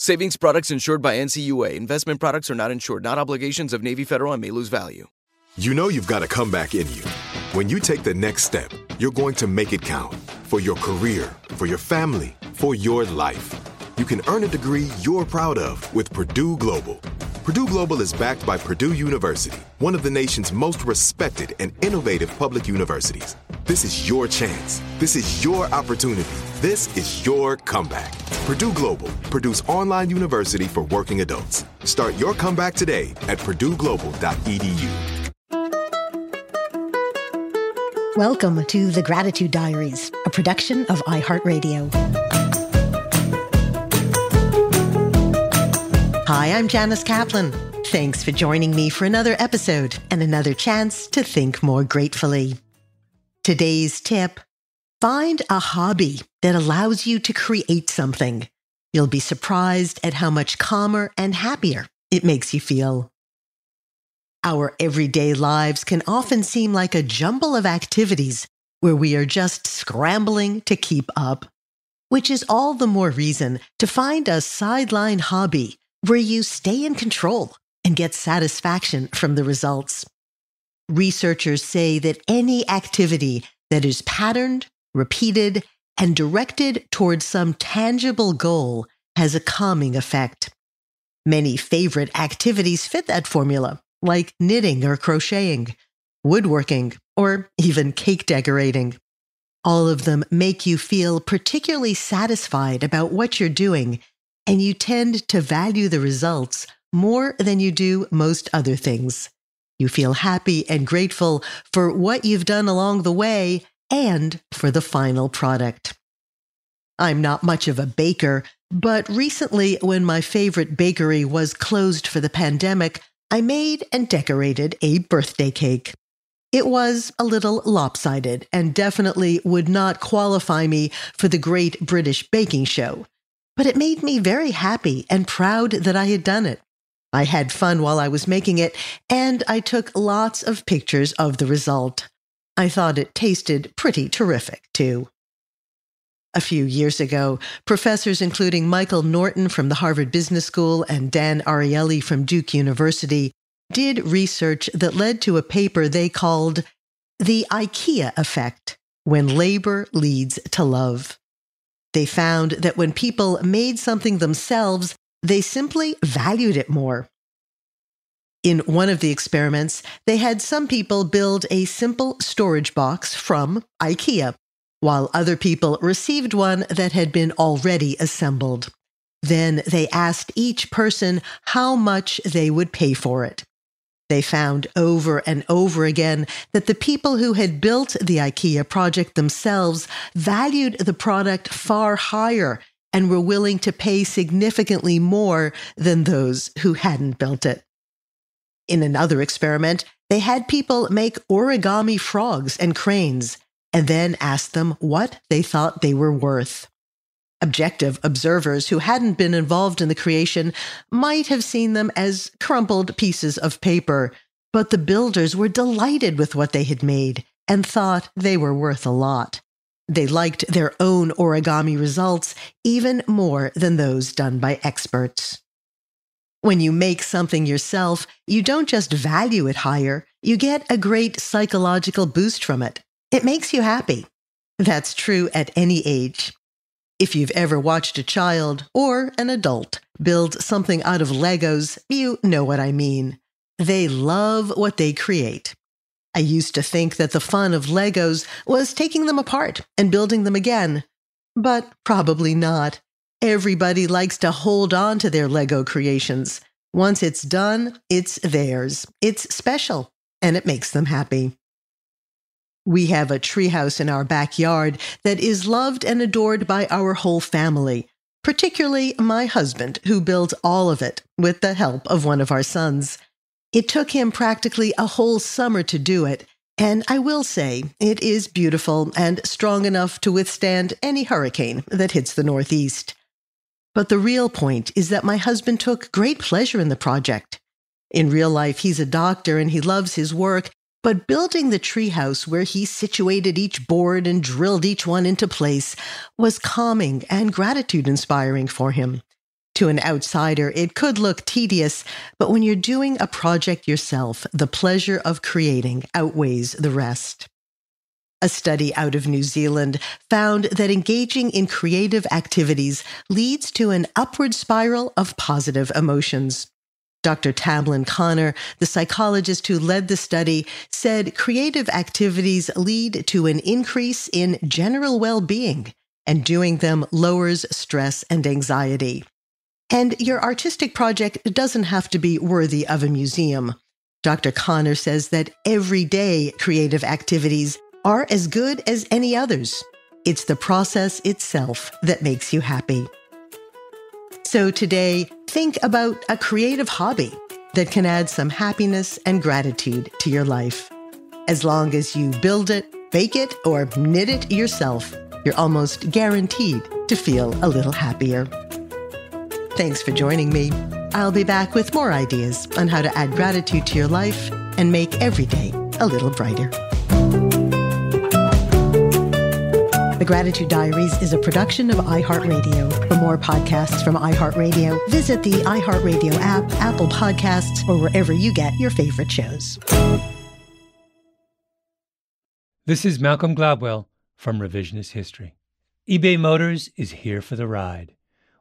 Savings products insured by NCUA. Investment products are not insured, not obligations of Navy Federal and may lose value. You know you've got a comeback in you. When you take the next step, you're going to make it count for your career, for your family, for your life. You can earn a degree you're proud of with Purdue Global. Purdue Global is backed by Purdue University, one of the nation's most respected and innovative public universities. This is your chance. This is your opportunity. This is your comeback. Purdue Global, Purdue's online university for working adults. Start your comeback today at purdueglobal.edu. Welcome to the Gratitude Diaries, a production of iHeartRadio. Hi, I'm Janice Kaplan. Thanks for joining me for another episode and another chance to think more gratefully. Today's tip find a hobby that allows you to create something. You'll be surprised at how much calmer and happier it makes you feel. Our everyday lives can often seem like a jumble of activities where we are just scrambling to keep up, which is all the more reason to find a sideline hobby where you stay in control and get satisfaction from the results. Researchers say that any activity that is patterned, repeated, and directed towards some tangible goal has a calming effect. Many favorite activities fit that formula, like knitting or crocheting, woodworking, or even cake decorating. All of them make you feel particularly satisfied about what you're doing, and you tend to value the results more than you do most other things. You feel happy and grateful for what you've done along the way and for the final product. I'm not much of a baker, but recently, when my favorite bakery was closed for the pandemic, I made and decorated a birthday cake. It was a little lopsided and definitely would not qualify me for the Great British Baking Show, but it made me very happy and proud that I had done it. I had fun while I was making it, and I took lots of pictures of the result. I thought it tasted pretty terrific, too. A few years ago, professors including Michael Norton from the Harvard Business School and Dan Ariely from Duke University did research that led to a paper they called The IKEA Effect When Labor Leads to Love. They found that when people made something themselves, they simply valued it more. In one of the experiments, they had some people build a simple storage box from IKEA, while other people received one that had been already assembled. Then they asked each person how much they would pay for it. They found over and over again that the people who had built the IKEA project themselves valued the product far higher and were willing to pay significantly more than those who hadn't built it. In another experiment, they had people make origami frogs and cranes and then asked them what they thought they were worth. Objective observers who hadn't been involved in the creation might have seen them as crumpled pieces of paper, but the builders were delighted with what they had made and thought they were worth a lot. They liked their own origami results even more than those done by experts. When you make something yourself, you don't just value it higher, you get a great psychological boost from it. It makes you happy. That's true at any age. If you've ever watched a child or an adult build something out of Legos, you know what I mean. They love what they create. I used to think that the fun of Legos was taking them apart and building them again, but probably not. Everybody likes to hold on to their Lego creations. Once it's done, it's theirs. It's special and it makes them happy. We have a treehouse in our backyard that is loved and adored by our whole family, particularly my husband, who built all of it with the help of one of our sons. It took him practically a whole summer to do it, and I will say it is beautiful and strong enough to withstand any hurricane that hits the Northeast. But the real point is that my husband took great pleasure in the project. In real life, he's a doctor and he loves his work, but building the treehouse where he situated each board and drilled each one into place was calming and gratitude inspiring for him. To an outsider, it could look tedious, but when you're doing a project yourself, the pleasure of creating outweighs the rest. A study out of New Zealand found that engaging in creative activities leads to an upward spiral of positive emotions. Dr. Tamlin Conner, the psychologist who led the study, said creative activities lead to an increase in general well being, and doing them lowers stress and anxiety. And your artistic project doesn't have to be worthy of a museum. Dr. Conner says that everyday creative activities are as good as any others. It's the process itself that makes you happy. So today, think about a creative hobby that can add some happiness and gratitude to your life. As long as you build it, bake it, or knit it yourself, you're almost guaranteed to feel a little happier. Thanks for joining me. I'll be back with more ideas on how to add gratitude to your life and make every day a little brighter. The Gratitude Diaries is a production of iHeartRadio. For more podcasts from iHeartRadio, visit the iHeartRadio app, Apple Podcasts, or wherever you get your favorite shows. This is Malcolm Gladwell from Revisionist History. eBay Motors is here for the ride.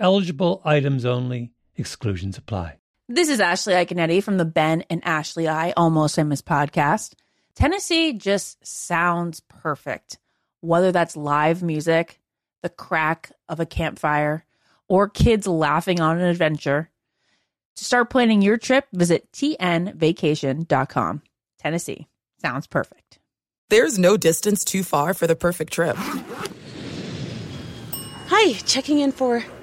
Eligible items only, exclusions apply. This is Ashley Iaconetti from the Ben and Ashley I Almost Famous podcast. Tennessee just sounds perfect, whether that's live music, the crack of a campfire, or kids laughing on an adventure. To start planning your trip, visit tnvacation.com. Tennessee sounds perfect. There's no distance too far for the perfect trip. Hi, checking in for.